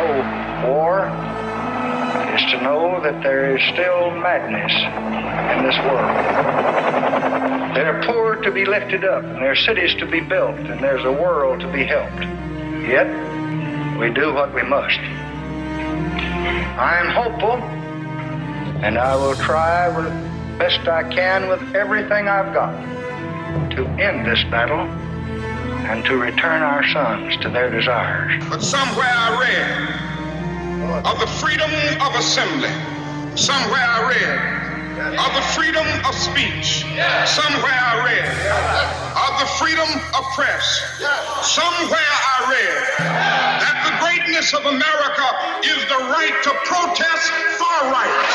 know war is to know that there is still madness in this world. There are poor to be lifted up, and there are cities to be built, and there's a world to be helped. Yet, we do what we must. I am hopeful, and I will try with best I can with everything I've got to end this battle and to return our sons to their desires. But somewhere I read of the freedom of assembly. Somewhere I read of the freedom of speech. Somewhere I read of the freedom of press. Somewhere I read that the greatness of America is the right to protest far right.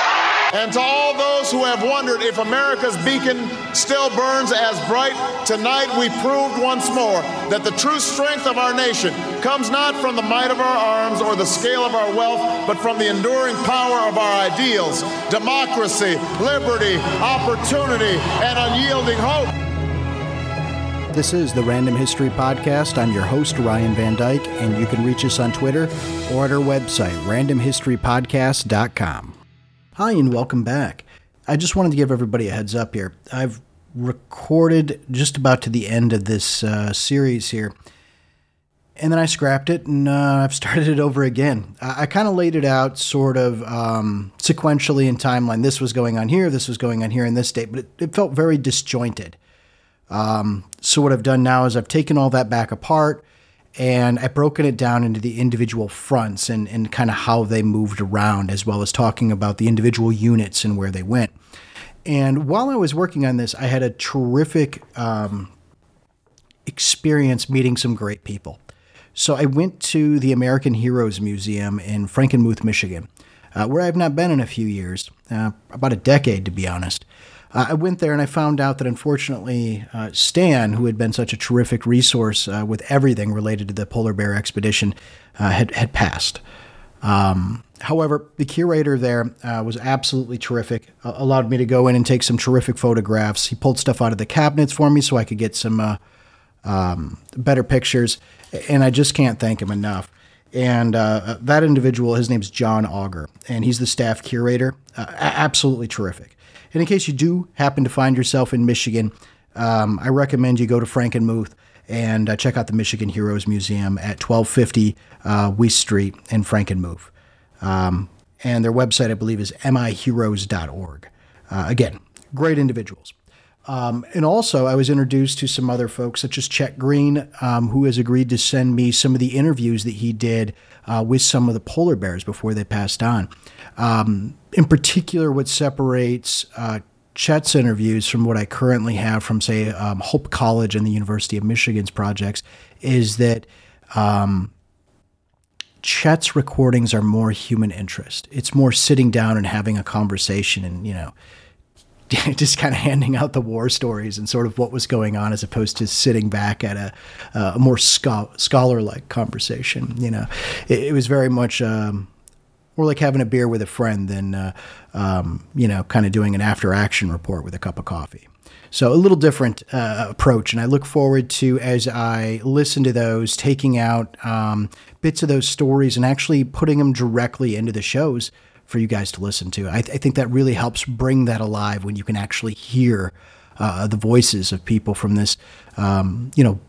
And to all those who have wondered if America's beacon still burns as bright, tonight we proved once more that the true strength of our nation comes not from the might of our arms or the scale of our wealth, but from the enduring power of our ideals democracy, liberty, opportunity, and unyielding hope. This is the Random History Podcast. I'm your host, Ryan Van Dyke, and you can reach us on Twitter or at our website, randomhistorypodcast.com. Hi, and welcome back. I just wanted to give everybody a heads up here. I've recorded just about to the end of this uh, series here, and then I scrapped it and uh, I've started it over again. I, I kind of laid it out sort of um, sequentially in timeline. This was going on here, this was going on here in this date, but it, it felt very disjointed. Um, so, what I've done now is I've taken all that back apart and I've broken it down into the individual fronts and, and kind of how they moved around, as well as talking about the individual units and where they went. And while I was working on this, I had a terrific um, experience meeting some great people. So I went to the American Heroes Museum in Frankenmuth, Michigan, uh, where I've not been in a few years, uh, about a decade to be honest. Uh, I went there and I found out that unfortunately, uh, Stan, who had been such a terrific resource uh, with everything related to the polar bear expedition, uh, had had passed. Um, however, the curator there uh, was absolutely terrific. allowed me to go in and take some terrific photographs. He pulled stuff out of the cabinets for me so I could get some uh, um, better pictures, and I just can't thank him enough. And that individual, his name's John Auger, and he's the staff curator. absolutely terrific. And in case you do happen to find yourself in Michigan, um, I recommend you go to Frankenmuth and uh, check out the Michigan Heroes Museum at 1250 uh, Weiss Street in Frankenmuth. Um, and their website, I believe, is miheroes.org. Uh, again, great individuals. Um, and also, I was introduced to some other folks, such as Chet Green, um, who has agreed to send me some of the interviews that he did uh, with some of the polar bears before they passed on. Um, in particular, what separates uh, Chet's interviews from what I currently have from, say, um, Hope College and the University of Michigan's projects is that um, Chet's recordings are more human interest. It's more sitting down and having a conversation and, you know, just kind of handing out the war stories and sort of what was going on as opposed to sitting back at a, uh, a more scholar like conversation. You know, it, it was very much. Um, more like having a beer with a friend than, uh, um, you know, kind of doing an after action report with a cup of coffee. So a little different uh, approach, and I look forward to as I listen to those, taking out um, bits of those stories and actually putting them directly into the shows for you guys to listen to. I, th- I think that really helps bring that alive when you can actually hear uh, the voices of people from this, um, you know,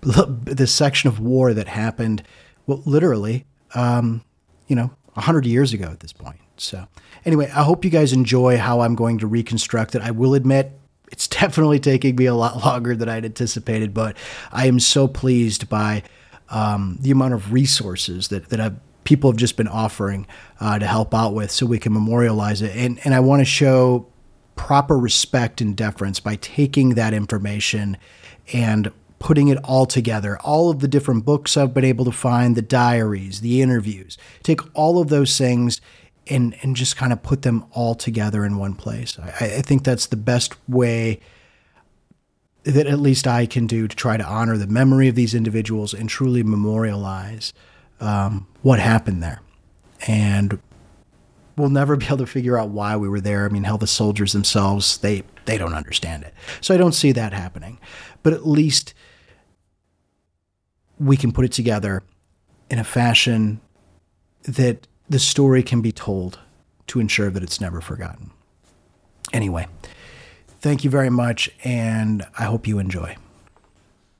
this section of war that happened, well, literally, um, you know, 100 years ago at this point. So, anyway, I hope you guys enjoy how I'm going to reconstruct it. I will admit it's definitely taking me a lot longer than I'd anticipated, but I am so pleased by um, the amount of resources that, that I've, people have just been offering uh, to help out with so we can memorialize it. And, and I want to show proper respect and deference by taking that information and putting it all together, all of the different books I've been able to find, the diaries, the interviews, take all of those things and, and just kind of put them all together in one place. I, I think that's the best way that at least I can do to try to honor the memory of these individuals and truly memorialize um, what happened there. And we'll never be able to figure out why we were there. I mean, hell, the soldiers themselves, they, they don't understand it. So I don't see that happening. But at least we can put it together in a fashion that the story can be told to ensure that it's never forgotten. Anyway, thank you very much, and I hope you enjoy.